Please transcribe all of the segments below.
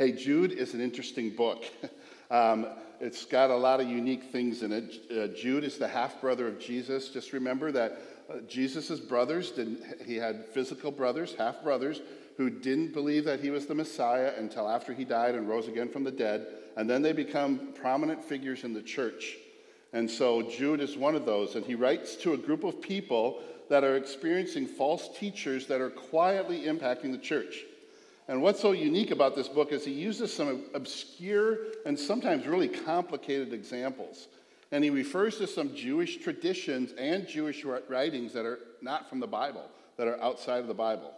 Hey, Jude is an interesting book. um, it's got a lot of unique things in it. Uh, Jude is the half brother of Jesus. Just remember that uh, Jesus' brothers didn't, he had physical brothers, half brothers, who didn't believe that he was the Messiah until after he died and rose again from the dead. And then they become prominent figures in the church. And so Jude is one of those. And he writes to a group of people that are experiencing false teachers that are quietly impacting the church. And what's so unique about this book is he uses some obscure and sometimes really complicated examples. And he refers to some Jewish traditions and Jewish writings that are not from the Bible, that are outside of the Bible.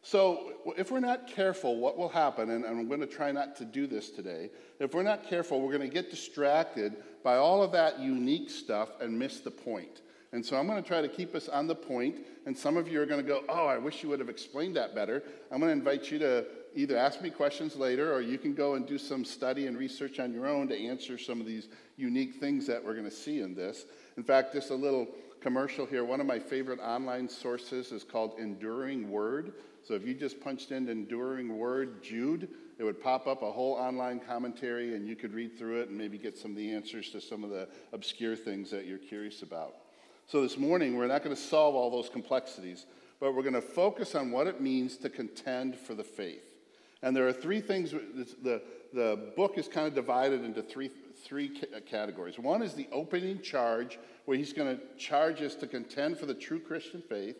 So, if we're not careful, what will happen, and I'm going to try not to do this today, if we're not careful, we're going to get distracted by all of that unique stuff and miss the point. And so I'm going to try to keep us on the point, and some of you are going to go, Oh, I wish you would have explained that better. I'm going to invite you to either ask me questions later, or you can go and do some study and research on your own to answer some of these unique things that we're going to see in this. In fact, just a little commercial here. One of my favorite online sources is called Enduring Word. So if you just punched in Enduring Word Jude, it would pop up a whole online commentary and you could read through it and maybe get some of the answers to some of the obscure things that you're curious about. So this morning, we're not going to solve all those complexities, but we're going to focus on what it means to contend for the faith. And there are three things, the, the book is kind of divided into three, three categories. One is the opening charge, where he's going to charge us to contend for the true Christian faith.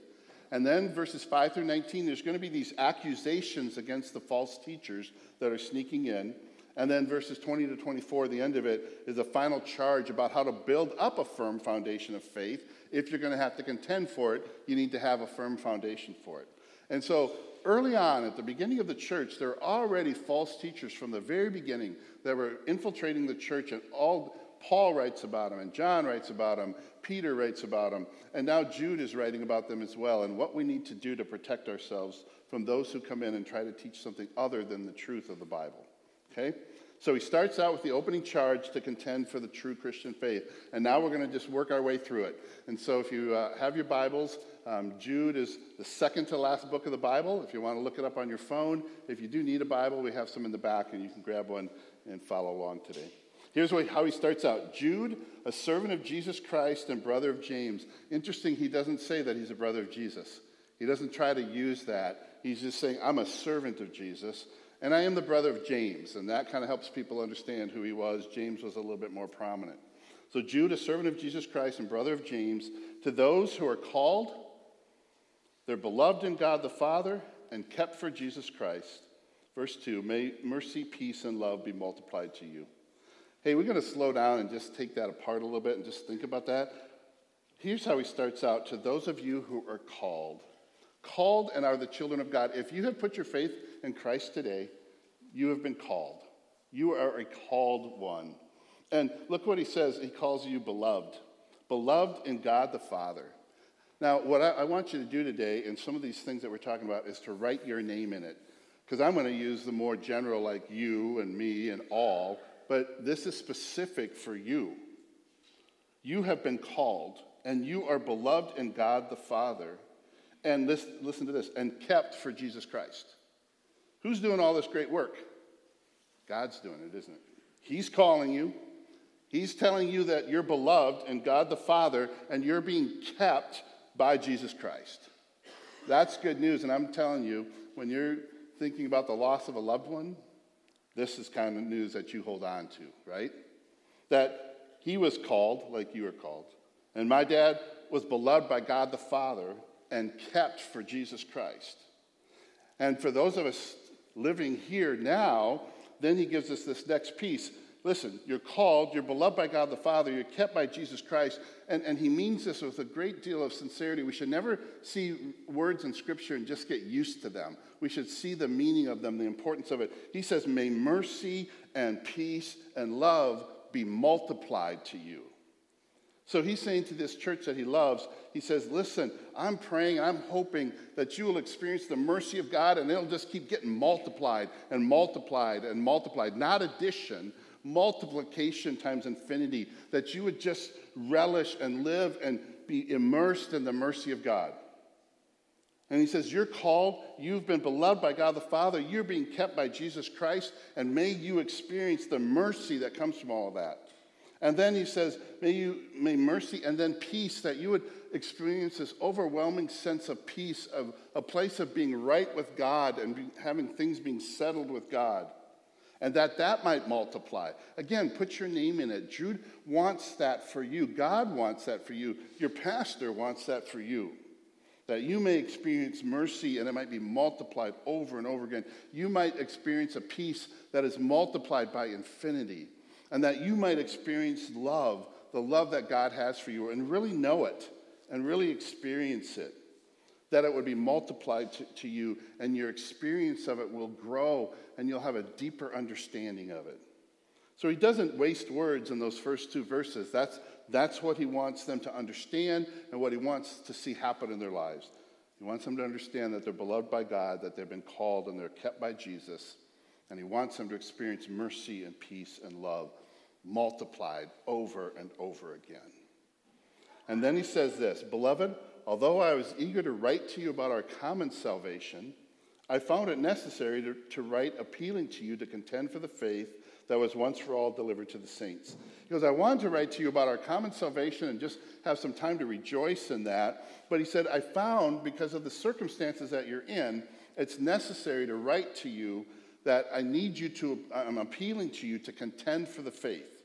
And then verses 5 through 19, there's going to be these accusations against the false teachers that are sneaking in. And then verses 20 to 24, the end of it, is a final charge about how to build up a firm foundation of faith. If you're going to have to contend for it, you need to have a firm foundation for it. And so early on, at the beginning of the church, there were already false teachers from the very beginning that were infiltrating the church, and all Paul writes about them, and John writes about them, Peter writes about them, and now Jude is writing about them as well, and what we need to do to protect ourselves from those who come in and try to teach something other than the truth of the Bible. Okay? So he starts out with the opening charge to contend for the true Christian faith. And now we're going to just work our way through it. And so if you uh, have your Bibles, um, Jude is the second to last book of the Bible. If you want to look it up on your phone, if you do need a Bible, we have some in the back and you can grab one and follow along today. Here's what, how he starts out Jude, a servant of Jesus Christ and brother of James. Interesting, he doesn't say that he's a brother of Jesus. He doesn't try to use that. He's just saying, I'm a servant of Jesus. And I am the brother of James, and that kind of helps people understand who he was. James was a little bit more prominent. So, Jude, a servant of Jesus Christ and brother of James, to those who are called, they're beloved in God the Father, and kept for Jesus Christ. Verse 2 May mercy, peace, and love be multiplied to you. Hey, we're going to slow down and just take that apart a little bit and just think about that. Here's how he starts out to those of you who are called. Called and are the children of God. If you have put your faith in Christ today, you have been called. You are a called one. And look what he says. He calls you beloved. Beloved in God the Father. Now, what I, I want you to do today, and some of these things that we're talking about, is to write your name in it. Because I'm going to use the more general, like you and me and all, but this is specific for you. You have been called, and you are beloved in God the Father, and listen, listen to this, and kept for Jesus Christ. Who's doing all this great work? God's doing it, isn't it? He's calling you. He's telling you that you're beloved in God the Father and you're being kept by Jesus Christ. That's good news. And I'm telling you, when you're thinking about the loss of a loved one, this is kind of news that you hold on to, right? That he was called like you were called. And my dad was beloved by God the Father and kept for Jesus Christ. And for those of us living here now, then he gives us this next piece. Listen, you're called, you're beloved by God the Father, you're kept by Jesus Christ, and, and he means this with a great deal of sincerity. We should never see words in Scripture and just get used to them. We should see the meaning of them, the importance of it. He says, May mercy and peace and love be multiplied to you. So he's saying to this church that he loves, he says, Listen, I'm praying, I'm hoping that you will experience the mercy of God and it'll just keep getting multiplied and multiplied and multiplied. Not addition, multiplication times infinity. That you would just relish and live and be immersed in the mercy of God. And he says, You're called, you've been beloved by God the Father, you're being kept by Jesus Christ, and may you experience the mercy that comes from all of that. And then he says, May you, may mercy and then peace, that you would experience this overwhelming sense of peace, of a place of being right with God and be, having things being settled with God. And that that might multiply. Again, put your name in it. Jude wants that for you. God wants that for you. Your pastor wants that for you that you may experience mercy and it might be multiplied over and over again. You might experience a peace that is multiplied by infinity, and that you might experience love, the love that God has for you, and really know it and really experience it. That it would be multiplied to, to you, and your experience of it will grow, and you'll have a deeper understanding of it. So he doesn't waste words in those first two verses. That's, that's what he wants them to understand and what he wants to see happen in their lives. He wants them to understand that they're beloved by God, that they've been called and they're kept by Jesus. And he wants them to experience mercy and peace and love multiplied over and over again. And then he says this Beloved, although I was eager to write to you about our common salvation, I found it necessary to, to write appealing to you to contend for the faith that was once for all delivered to the saints. He goes, I wanted to write to you about our common salvation and just have some time to rejoice in that. But he said, I found because of the circumstances that you're in, it's necessary to write to you that I need you to, I'm appealing to you to contend for the faith.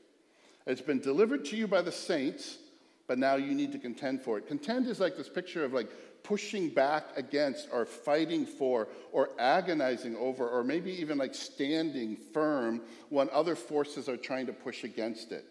It's been delivered to you by the saints, but now you need to contend for it. Contend is like this picture of like pushing back against or fighting for or agonizing over or maybe even like standing firm when other forces are trying to push against it.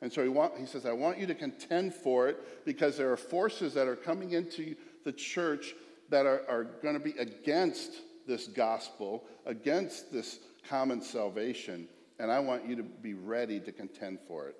And so he, want, he says, I want you to contend for it because there are forces that are coming into the church that are, are going to be against this gospel, against this common salvation. And I want you to be ready to contend for it.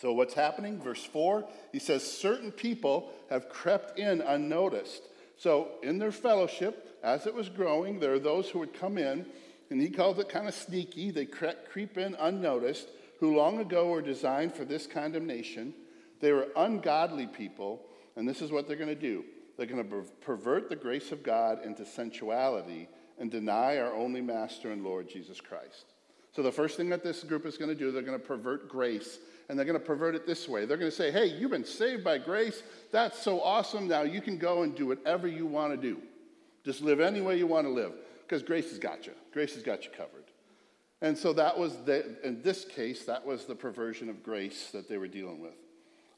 So, what's happening? Verse 4, he says, Certain people have crept in unnoticed. So, in their fellowship, as it was growing, there are those who would come in, and he calls it kind of sneaky. They creep in unnoticed, who long ago were designed for this condemnation. They were ungodly people, and this is what they're going to do they're going to pervert the grace of God into sensuality and deny our only master and Lord, Jesus Christ. So, the first thing that this group is going to do, they're going to pervert grace and they're going to pervert it this way. They're going to say, hey, you've been saved by grace. That's so awesome. Now you can go and do whatever you want to do. Just live any way you want to live because grace has got you. Grace has got you covered. And so that was, the, in this case, that was the perversion of grace that they were dealing with.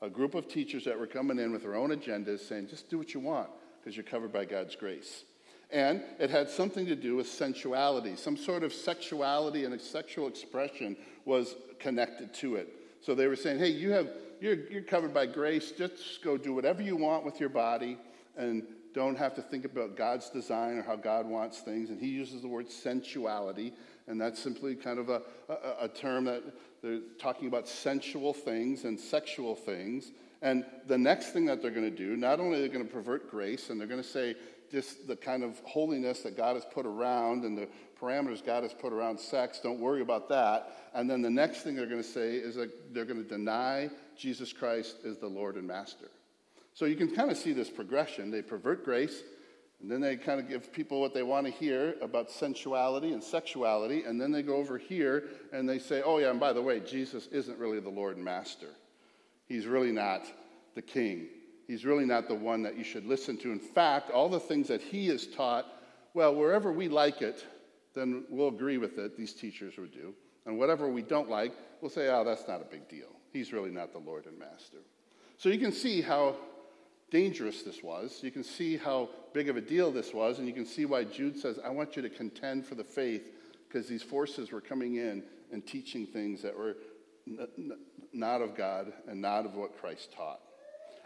A group of teachers that were coming in with their own agendas saying, just do what you want because you're covered by God's grace. And it had something to do with sensuality. Some sort of sexuality and sexual expression was connected to it. So they were saying, hey, you have, you're, you're covered by grace. Just go do whatever you want with your body and don't have to think about God's design or how God wants things. And he uses the word sensuality, and that's simply kind of a, a, a term that they're talking about sensual things and sexual things. And the next thing that they're going to do, not only are they going to pervert grace, and they're going to say just the kind of holiness that God has put around and the parameters God has put around sex. Don't worry about that. And then the next thing they're going to say is that they're going to deny Jesus Christ as the Lord and Master. So you can kind of see this progression. They pervert grace, and then they kind of give people what they want to hear about sensuality and sexuality, and then they go over here and they say, oh, yeah, and by the way, Jesus isn't really the Lord and Master. He's really not the King. He's really not the one that you should listen to. In fact, all the things that he has taught, well, wherever we like it, then we'll agree with it, these teachers would do. And whatever we don't like, we'll say, oh, that's not a big deal. He's really not the Lord and Master. So you can see how dangerous this was. You can see how big of a deal this was. And you can see why Jude says, I want you to contend for the faith because these forces were coming in and teaching things that were not of God and not of what Christ taught.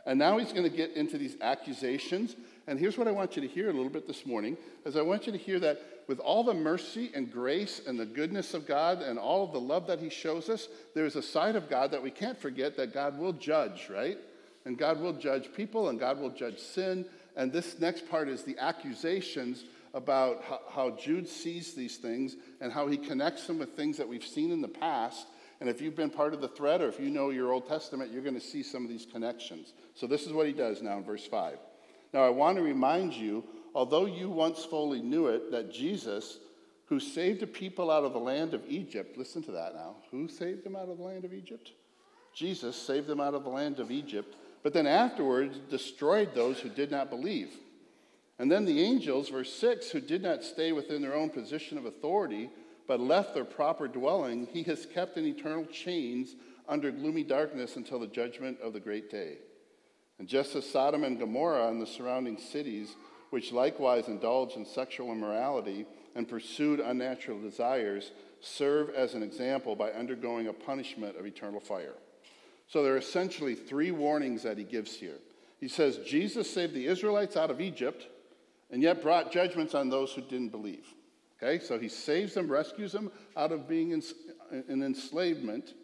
And now he's going to get into these accusations. And here's what I want you to hear a little bit this morning is I want you to hear that with all the mercy and grace and the goodness of God and all of the love that he shows us, there's a side of God that we can't forget that God will judge, right? And God will judge people and God will judge sin. And this next part is the accusations about how, how Jude sees these things and how he connects them with things that we've seen in the past and if you've been part of the thread or if you know your Old Testament, you're going to see some of these connections. So this is what he does now in verse 5. Now, I want to remind you, although you once fully knew it, that Jesus, who saved a people out of the land of Egypt, listen to that now. Who saved them out of the land of Egypt? Jesus saved them out of the land of Egypt, but then afterwards destroyed those who did not believe. And then the angels, verse 6, who did not stay within their own position of authority, but left their proper dwelling, he has kept in eternal chains under gloomy darkness until the judgment of the great day. And just as Sodom and Gomorrah and the surrounding cities, which likewise indulged in sexual immorality and pursued unnatural desires, serve as an example by undergoing a punishment of eternal fire. So there are essentially three warnings that he gives here. He says Jesus saved the Israelites out of Egypt and yet brought judgments on those who didn't believe. Okay, so he saves them, rescues them out of being in, in enslavement,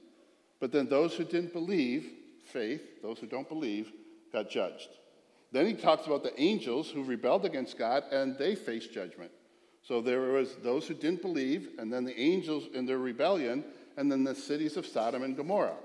but then those who didn't believe, faith, those who don't believe, got judged. Then he talks about the angels who rebelled against God and they faced judgment. So there was those who didn't believe, and then the angels in their rebellion, and then the cities of Sodom and Gomorrah.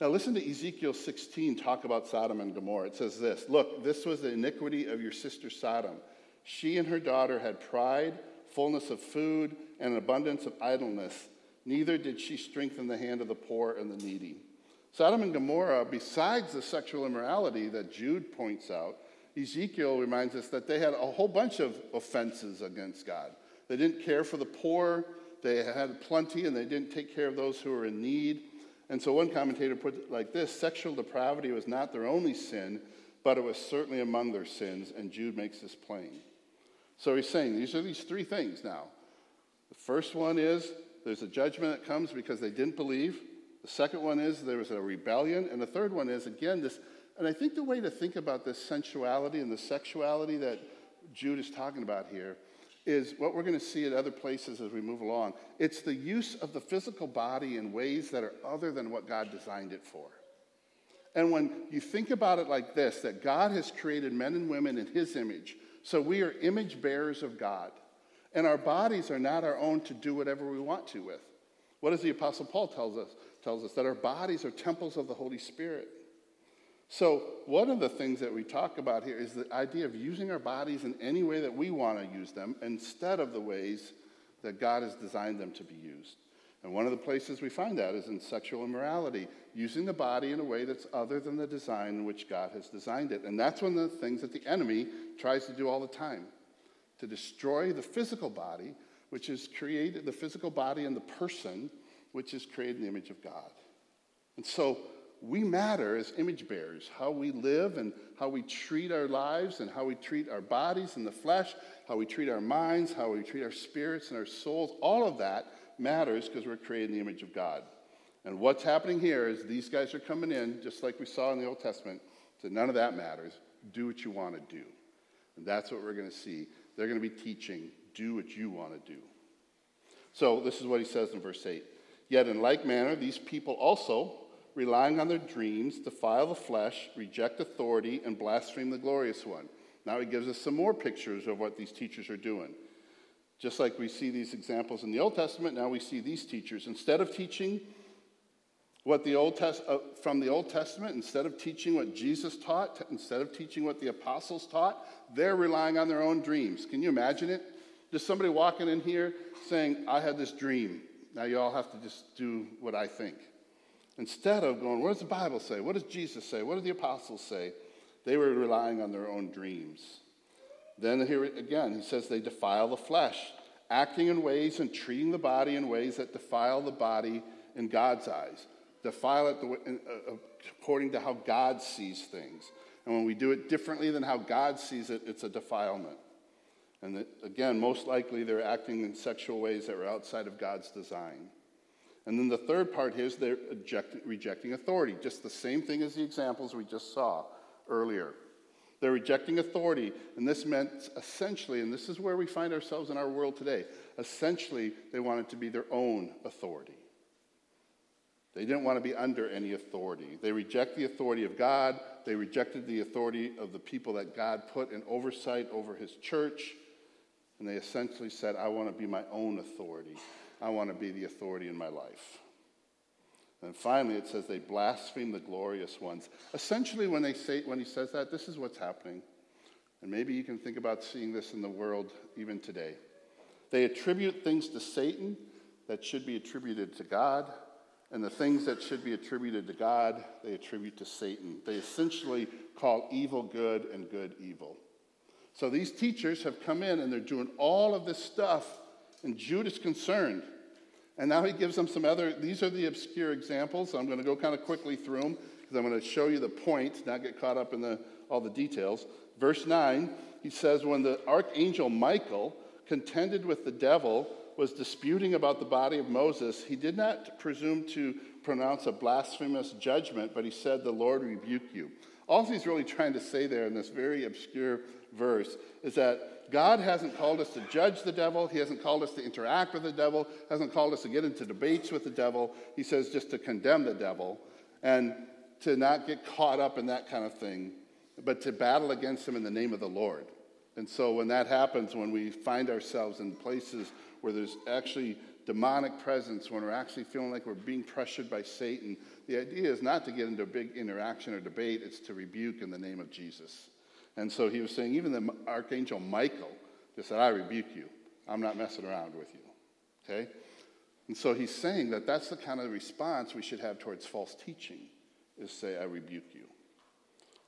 Now listen to Ezekiel 16 talk about Sodom and Gomorrah. It says this Look, this was the iniquity of your sister Sodom. She and her daughter had pride, fullness of food, and an abundance of idleness. Neither did she strengthen the hand of the poor and the needy. Sodom and Gomorrah, besides the sexual immorality that Jude points out, Ezekiel reminds us that they had a whole bunch of offenses against God. They didn't care for the poor, they had plenty, and they didn't take care of those who were in need. And so one commentator put it like this sexual depravity was not their only sin, but it was certainly among their sins, and Jude makes this plain. So he's saying these are these three things now. The first one is there's a judgment that comes because they didn't believe. The second one is there was a rebellion. And the third one is, again, this, and I think the way to think about this sensuality and the sexuality that Jude is talking about here is what we're going to see at other places as we move along. It's the use of the physical body in ways that are other than what God designed it for. And when you think about it like this, that God has created men and women in his image, so we are image bearers of God. And our bodies are not our own to do whatever we want to with. What does the Apostle Paul tells us? Tells us that our bodies are temples of the Holy Spirit. So, one of the things that we talk about here is the idea of using our bodies in any way that we want to use them instead of the ways that God has designed them to be used. And one of the places we find that is in sexual immorality, using the body in a way that's other than the design in which God has designed it. And that's one of the things that the enemy tries to do all the time to destroy the physical body, which is created, the physical body and the person, which is created in the image of God. And so we matter as image bearers, how we live and how we treat our lives and how we treat our bodies and the flesh, how we treat our minds, how we treat our spirits and our souls, all of that matters because we're created in the image of God. And what's happening here is these guys are coming in, just like we saw in the Old Testament, so none of that matters. Do what you want to do. And that's what we're going to see. They're going to be teaching, do what you want to do. So this is what he says in verse 8. Yet in like manner, these people also, relying on their dreams, defile the flesh, reject authority, and blaspheme the glorious one. Now he gives us some more pictures of what these teachers are doing. Just like we see these examples in the Old Testament, now we see these teachers. Instead of teaching what the Old Test, uh, from the Old Testament, instead of teaching what Jesus taught, instead of teaching what the apostles taught, they're relying on their own dreams. Can you imagine it? Just somebody walking in here saying, I had this dream. Now you all have to just do what I think. Instead of going, what does the Bible say? What does Jesus say? What do the apostles say? They were relying on their own dreams. Then here again, he says they defile the flesh, acting in ways and treating the body in ways that defile the body in God's eyes. Defile it uh, uh, according to how God sees things. And when we do it differently than how God sees it, it's a defilement. And again, most likely they're acting in sexual ways that are outside of God's design. And then the third part is they're rejecting authority, just the same thing as the examples we just saw earlier. They're rejecting authority, and this meant essentially, and this is where we find ourselves in our world today, essentially, they wanted to be their own authority. They didn't want to be under any authority. They reject the authority of God. They rejected the authority of the people that God put in oversight over his church. And they essentially said, I want to be my own authority. I want to be the authority in my life. And finally, it says they blaspheme the glorious ones. Essentially, when, they say, when he says that, this is what's happening. And maybe you can think about seeing this in the world even today. They attribute things to Satan that should be attributed to God, and the things that should be attributed to God, they attribute to Satan. They essentially call evil good and good evil. So these teachers have come in and they're doing all of this stuff, and Jude is concerned. And now he gives them some other, these are the obscure examples. I'm going to go kind of quickly through them because I'm going to show you the point, not get caught up in the, all the details. Verse 9, he says, When the archangel Michael contended with the devil, was disputing about the body of Moses, he did not presume to pronounce a blasphemous judgment, but he said, The Lord rebuke you. All he's really trying to say there in this very obscure verse is that God hasn't called us to judge the devil. He hasn't called us to interact with the devil. hasn't called us to get into debates with the devil. He says just to condemn the devil and to not get caught up in that kind of thing but to battle against him in the name of the Lord. And so when that happens, when we find ourselves in places where there's actually demonic presence, when we're actually feeling like we're being pressured by Satan, the idea is not to get into a big interaction or debate, it's to rebuke in the name of Jesus. And so he was saying, even the archangel Michael just said, I rebuke you. I'm not messing around with you. Okay? And so he's saying that that's the kind of response we should have towards false teaching, is say, I rebuke you.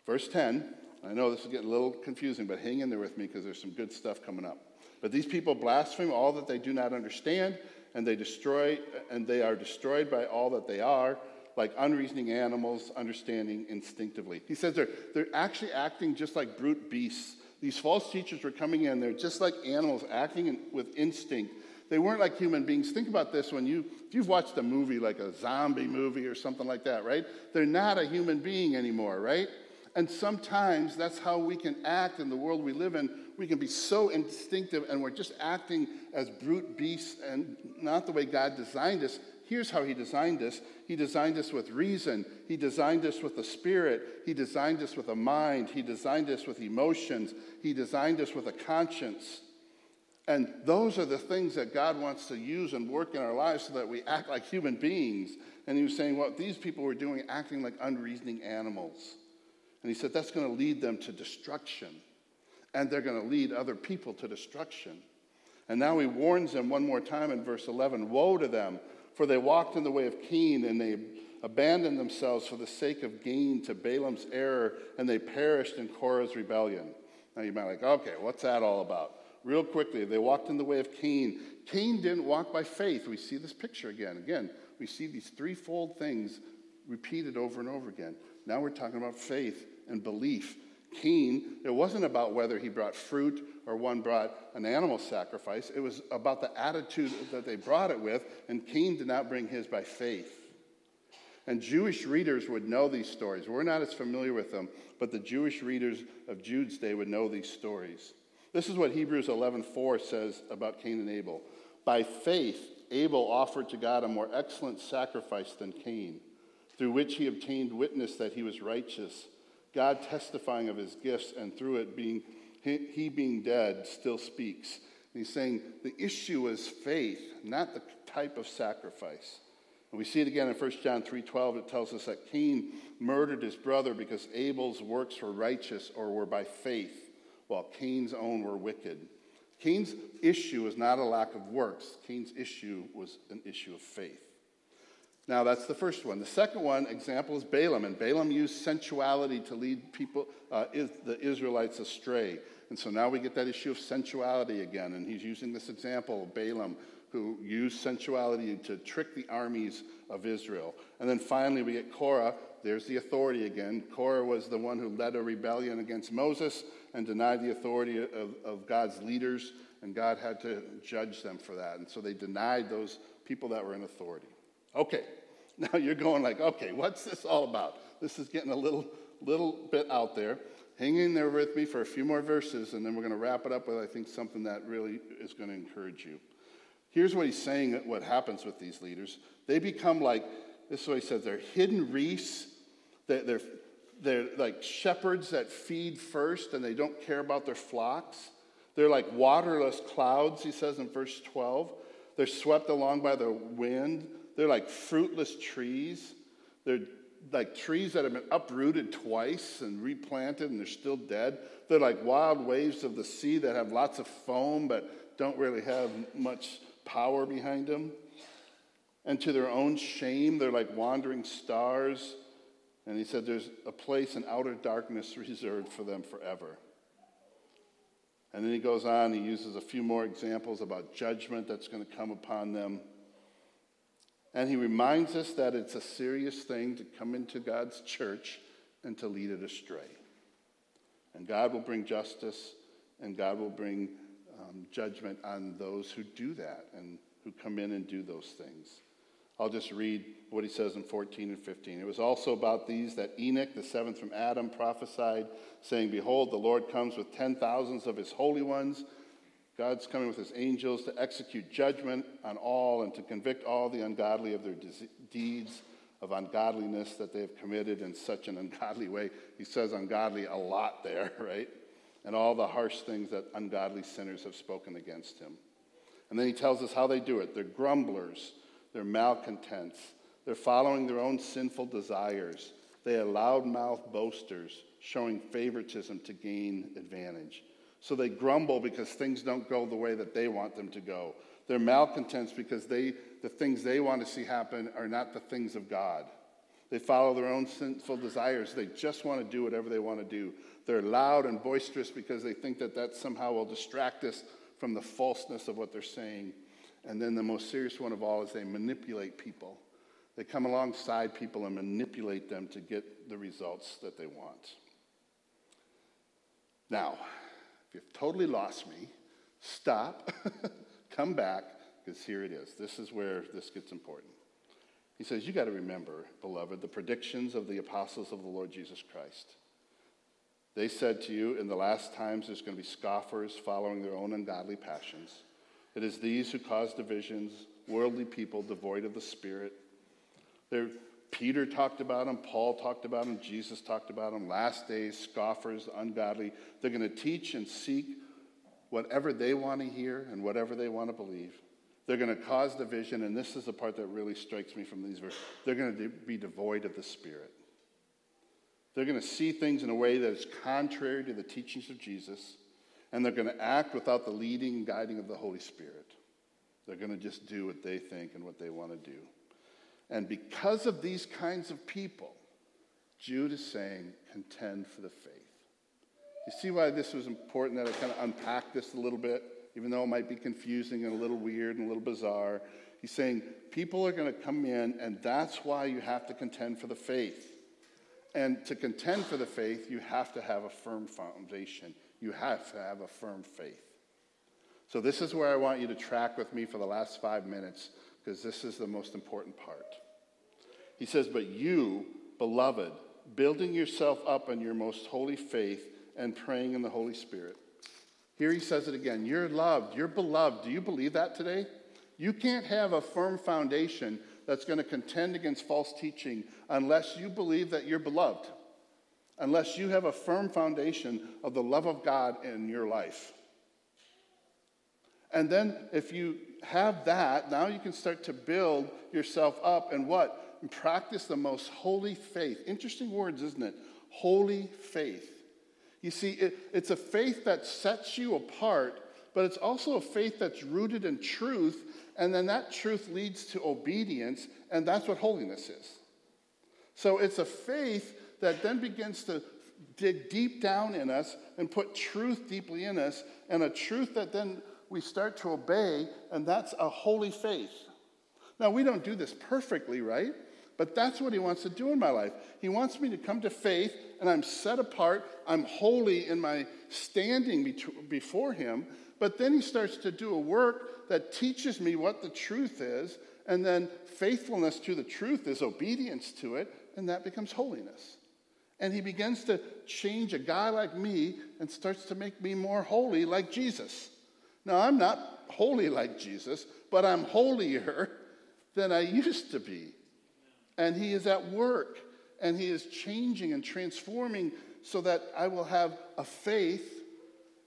Verse 10, I know this is getting a little confusing, but hang in there with me because there's some good stuff coming up. But these people blaspheme all that they do not understand, and they destroy, and they are destroyed by all that they are, like unreasoning animals, understanding instinctively. He says they're, they're actually acting just like brute beasts. These false teachers were coming in, they're just like animals, acting in, with instinct. They weren't like human beings. Think about this when you, if you've watched a movie like a zombie movie or something like that, right? They're not a human being anymore, right? And sometimes that's how we can act in the world we live in. We can be so instinctive and we're just acting as brute beasts and not the way God designed us. Here's how He designed us He designed us with reason, He designed us with a spirit, He designed us with a mind, He designed us with emotions, He designed us with a conscience. And those are the things that God wants to use and work in our lives so that we act like human beings. And he was saying what these people were doing, acting like unreasoning animals. And he said that's going to lead them to destruction. And they're going to lead other people to destruction. And now he warns them one more time in verse 11 Woe to them, for they walked in the way of Cain, and they abandoned themselves for the sake of gain to Balaam's error, and they perished in Korah's rebellion. Now you might like, okay, what's that all about? Real quickly, they walked in the way of Cain. Cain didn't walk by faith. We see this picture again. Again, we see these threefold things repeated over and over again. Now we're talking about faith and belief. Cain, it wasn't about whether he brought fruit or one brought an animal sacrifice. It was about the attitude that they brought it with, and Cain did not bring his by faith. And Jewish readers would know these stories. We're not as familiar with them, but the Jewish readers of Jude's day would know these stories. This is what Hebrews 11:4 says about Cain and Abel. By faith, Abel offered to God a more excellent sacrifice than Cain, through which he obtained witness that he was righteous God testifying of his gifts, and through it being he being dead still speaks. And he's saying the issue is faith, not the type of sacrifice. And we see it again in 1 John 3:12. It tells us that Cain murdered his brother because Abel's works were righteous or were by faith, while Cain's own were wicked. Cain's issue is not a lack of works. Cain's issue was an issue of faith. Now, that's the first one. The second one example is Balaam, and Balaam used sensuality to lead people, uh, is, the Israelites astray. And so now we get that issue of sensuality again, and he's using this example of Balaam, who used sensuality to trick the armies of Israel. And then finally, we get Korah. There's the authority again. Korah was the one who led a rebellion against Moses and denied the authority of, of God's leaders, and God had to judge them for that. And so they denied those people that were in authority. Okay, now you're going like, okay, what's this all about? This is getting a little, little bit out there. Hang in there with me for a few more verses, and then we're going to wrap it up with, I think, something that really is going to encourage you. Here's what he's saying what happens with these leaders. They become like, this is what he says, they're hidden reefs. They're, they're, they're like shepherds that feed first and they don't care about their flocks. They're like waterless clouds, he says in verse 12. They're swept along by the wind. They're like fruitless trees. They're like trees that have been uprooted twice and replanted and they're still dead. They're like wild waves of the sea that have lots of foam but don't really have much power behind them. And to their own shame, they're like wandering stars. And he said there's a place in outer darkness reserved for them forever. And then he goes on, he uses a few more examples about judgment that's going to come upon them. And he reminds us that it's a serious thing to come into God's church and to lead it astray. And God will bring justice and God will bring um, judgment on those who do that and who come in and do those things. I'll just read what he says in 14 and 15. It was also about these that Enoch, the seventh from Adam, prophesied, saying, Behold, the Lord comes with ten thousands of his holy ones God's coming with his angels to execute judgment on all and to convict all the ungodly of their deeds of ungodliness that they have committed in such an ungodly way. He says ungodly a lot there, right? And all the harsh things that ungodly sinners have spoken against him. And then he tells us how they do it. They're grumblers, they're malcontents, they're following their own sinful desires. They are loudmouth boasters, showing favoritism to gain advantage. So they grumble because things don't go the way that they want them to go. They're malcontents because they, the things they want to see happen are not the things of God. They follow their own sinful desires. They just want to do whatever they want to do. They're loud and boisterous because they think that that somehow will distract us from the falseness of what they're saying. And then the most serious one of all is they manipulate people. They come alongside people and manipulate them to get the results that they want. Now, if you've totally lost me, stop, come back, because here it is. This is where this gets important. He says, You got to remember, beloved, the predictions of the apostles of the Lord Jesus Christ. They said to you, In the last times, there's going to be scoffers following their own ungodly passions. It is these who cause divisions, worldly people devoid of the Spirit. They're Peter talked about them, Paul talked about them, Jesus talked about them. Last days, scoffers, ungodly. They're going to teach and seek whatever they want to hear and whatever they want to believe. They're going to cause division, and this is the part that really strikes me from these verses. They're going to be devoid of the Spirit. They're going to see things in a way that is contrary to the teachings of Jesus, and they're going to act without the leading and guiding of the Holy Spirit. They're going to just do what they think and what they want to do. And because of these kinds of people, Jude is saying, contend for the faith. You see why this was important that I kind of unpack this a little bit, even though it might be confusing and a little weird and a little bizarre. He's saying people are going to come in, and that's why you have to contend for the faith. And to contend for the faith, you have to have a firm foundation. You have to have a firm faith. So, this is where I want you to track with me for the last five minutes, because this is the most important part. He says, But you, beloved, building yourself up in your most holy faith and praying in the Holy Spirit. Here he says it again. You're loved. You're beloved. Do you believe that today? You can't have a firm foundation that's going to contend against false teaching unless you believe that you're beloved, unless you have a firm foundation of the love of God in your life. And then, if you have that, now you can start to build yourself up and what? and practice the most holy faith. Interesting words, isn't it? Holy faith. You see, it, it's a faith that sets you apart, but it's also a faith that's rooted in truth, and then that truth leads to obedience, and that's what holiness is. So it's a faith that then begins to dig deep down in us and put truth deeply in us, and a truth that then we start to obey, and that's a holy faith. Now, we don't do this perfectly, right? But that's what he wants to do in my life. He wants me to come to faith, and I'm set apart. I'm holy in my standing before him. But then he starts to do a work that teaches me what the truth is, and then faithfulness to the truth is obedience to it, and that becomes holiness. And he begins to change a guy like me and starts to make me more holy like Jesus. Now, I'm not holy like Jesus, but I'm holier than I used to be. And He is at work and He is changing and transforming so that I will have a faith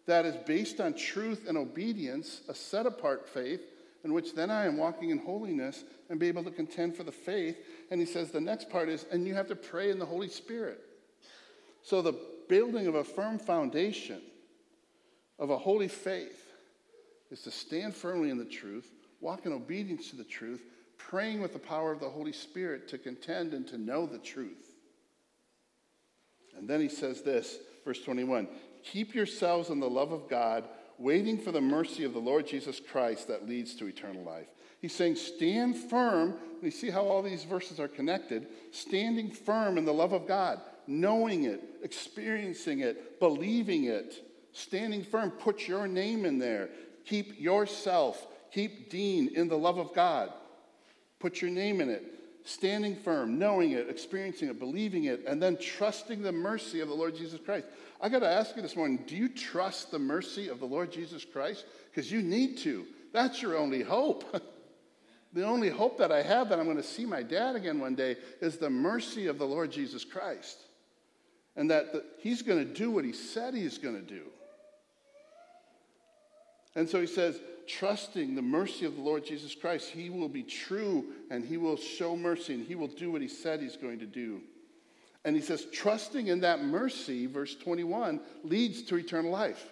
that is based on truth and obedience, a set apart faith. in which then I am walking in holiness and be able to contend for the faith. And he says the next part is, and you have to pray in the Holy Spirit. So the building of a firm foundation of a holy faith is to stand firmly in the truth, walk in obedience to the truth, praying with the power of the Holy Spirit to contend and to know the truth. And then he says this, verse 21 Keep yourselves in the love of God, waiting for the mercy of the Lord Jesus Christ that leads to eternal life. He's saying, Stand firm. You see how all these verses are connected. Standing firm in the love of God, knowing it, experiencing it, believing it. Standing firm, put your name in there. Keep yourself, keep Dean in the love of God. Put your name in it. Standing firm, knowing it, experiencing it, believing it, and then trusting the mercy of the Lord Jesus Christ. I got to ask you this morning do you trust the mercy of the Lord Jesus Christ? Because you need to. That's your only hope. the only hope that I have that I'm going to see my dad again one day is the mercy of the Lord Jesus Christ. And that the, he's going to do what he said he's going to do. And so he says, trusting the mercy of the Lord Jesus Christ, he will be true and he will show mercy and he will do what he said he's going to do. And he says, trusting in that mercy, verse 21, leads to eternal life.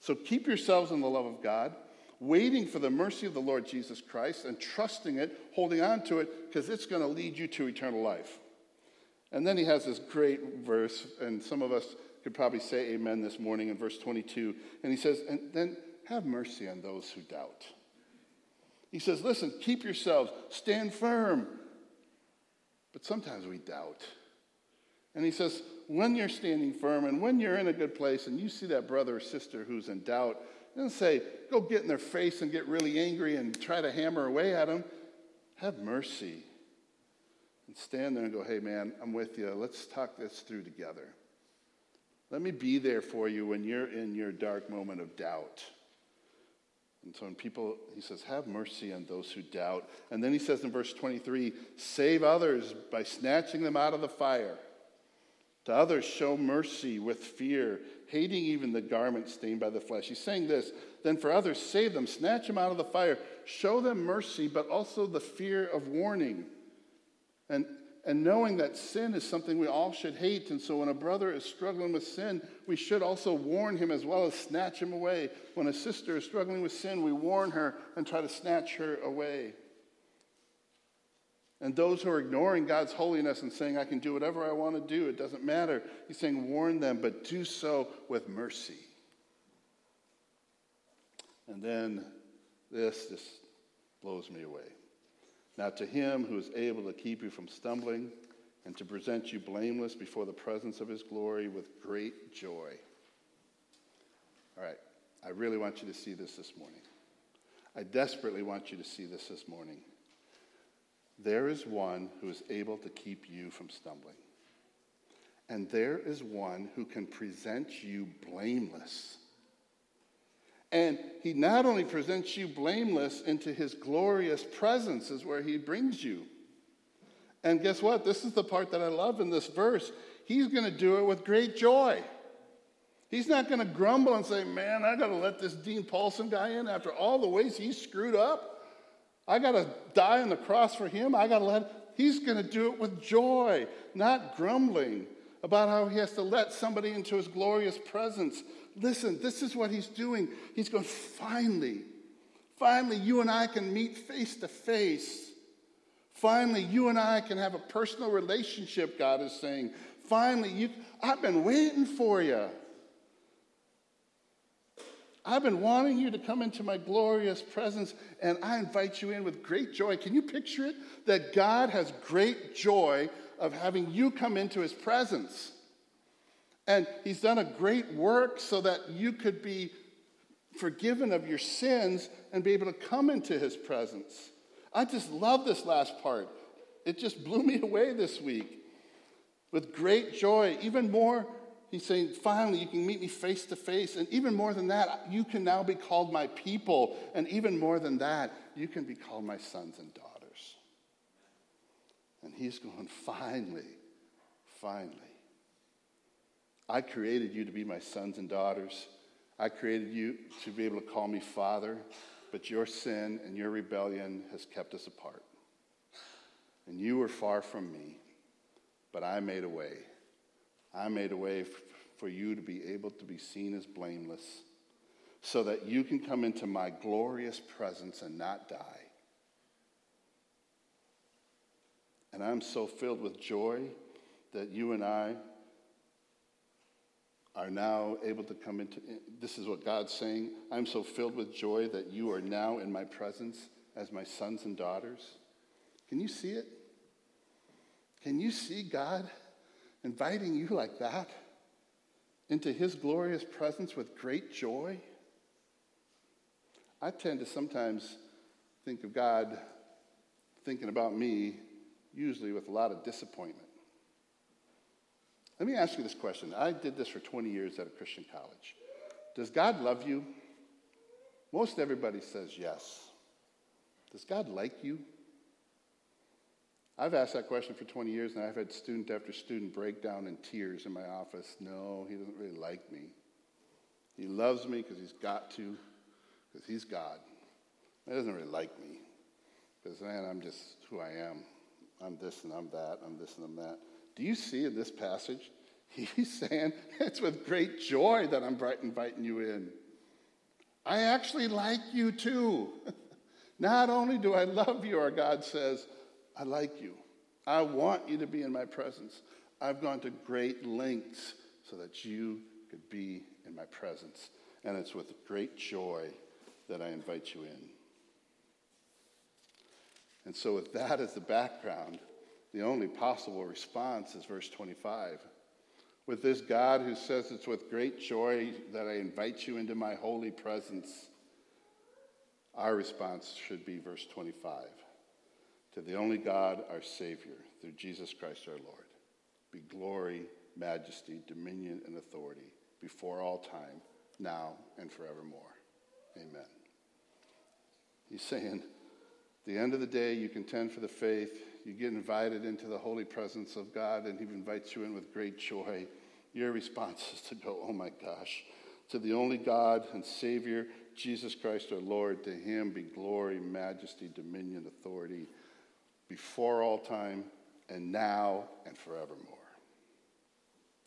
So keep yourselves in the love of God, waiting for the mercy of the Lord Jesus Christ and trusting it, holding on to it, because it's going to lead you to eternal life. And then he has this great verse, and some of us could probably say amen this morning in verse 22. And he says, and then have mercy on those who doubt. He says, Listen, keep yourselves, stand firm. But sometimes we doubt. And he says, when you're standing firm and when you're in a good place and you see that brother or sister who's in doubt, don't say, go get in their face and get really angry and try to hammer away at them. Have mercy. And stand there and go, hey, man, I'm with you. Let's talk this through together. Let me be there for you when you're in your dark moment of doubt. And so when people, he says, have mercy on those who doubt. And then he says in verse 23, save others by snatching them out of the fire. To others, show mercy with fear, hating even the garment stained by the flesh. He's saying this, then for others, save them, snatch them out of the fire, show them mercy, but also the fear of warning. And and knowing that sin is something we all should hate. And so when a brother is struggling with sin, we should also warn him as well as snatch him away. When a sister is struggling with sin, we warn her and try to snatch her away. And those who are ignoring God's holiness and saying, I can do whatever I want to do, it doesn't matter. He's saying, warn them, but do so with mercy. And then this just blows me away. Now, to him who is able to keep you from stumbling and to present you blameless before the presence of his glory with great joy. All right, I really want you to see this this morning. I desperately want you to see this this morning. There is one who is able to keep you from stumbling. And there is one who can present you blameless and he not only presents you blameless into his glorious presence, is where he brings you. And guess what? This is the part that I love in this verse. He's going to do it with great joy. He's not going to grumble and say, Man, I got to let this Dean Paulson guy in after all the ways he's screwed up. I got to die on the cross for him. I got to let. He's going to do it with joy, not grumbling about how he has to let somebody into his glorious presence Listen, this is what he's doing. He's going, finally, finally, you and I can meet face to face. Finally, you and I can have a personal relationship, God is saying. Finally, you, I've been waiting for you. I've been wanting you to come into my glorious presence, and I invite you in with great joy. Can you picture it? That God has great joy of having you come into his presence. And he's done a great work so that you could be forgiven of your sins and be able to come into his presence. I just love this last part. It just blew me away this week. With great joy, even more, he's saying, finally, you can meet me face to face. And even more than that, you can now be called my people. And even more than that, you can be called my sons and daughters. And he's going, finally, finally. I created you to be my sons and daughters. I created you to be able to call me Father. but your sin and your rebellion has kept us apart. And you were far from me, but I made a way. I made a way for you to be able to be seen as blameless, so that you can come into my glorious presence and not die. And I'm so filled with joy that you and I are now able to come into this is what God's saying. I'm so filled with joy that you are now in my presence as my sons and daughters. Can you see it? Can you see God inviting you like that into his glorious presence with great joy? I tend to sometimes think of God thinking about me, usually with a lot of disappointment. Let me ask you this question. I did this for 20 years at a Christian college. Does God love you? Most everybody says yes. Does God like you? I've asked that question for 20 years, and I've had student after student break down in tears in my office. No, he doesn't really like me. He loves me because he's got to, because he's God. He doesn't really like me because, man, I'm just who I am. I'm this and I'm that. I'm this and I'm that. Do you see in this passage? He's saying, It's with great joy that I'm inviting you in. I actually like you too. Not only do I love you, our God says, I like you. I want you to be in my presence. I've gone to great lengths so that you could be in my presence. And it's with great joy that I invite you in. And so, with that as the background, the only possible response is verse 25. With this God who says it's with great joy that I invite you into my holy presence, our response should be verse 25. To the only God, our Savior, through Jesus Christ our Lord, be glory, majesty, dominion, and authority before all time, now and forevermore. Amen. He's saying, the end of the day, you contend for the faith, you get invited into the holy presence of God, and He invites you in with great joy. Your response is to go, Oh my gosh, to the only God and Savior, Jesus Christ our Lord, to Him be glory, majesty, dominion, authority before all time and now and forevermore.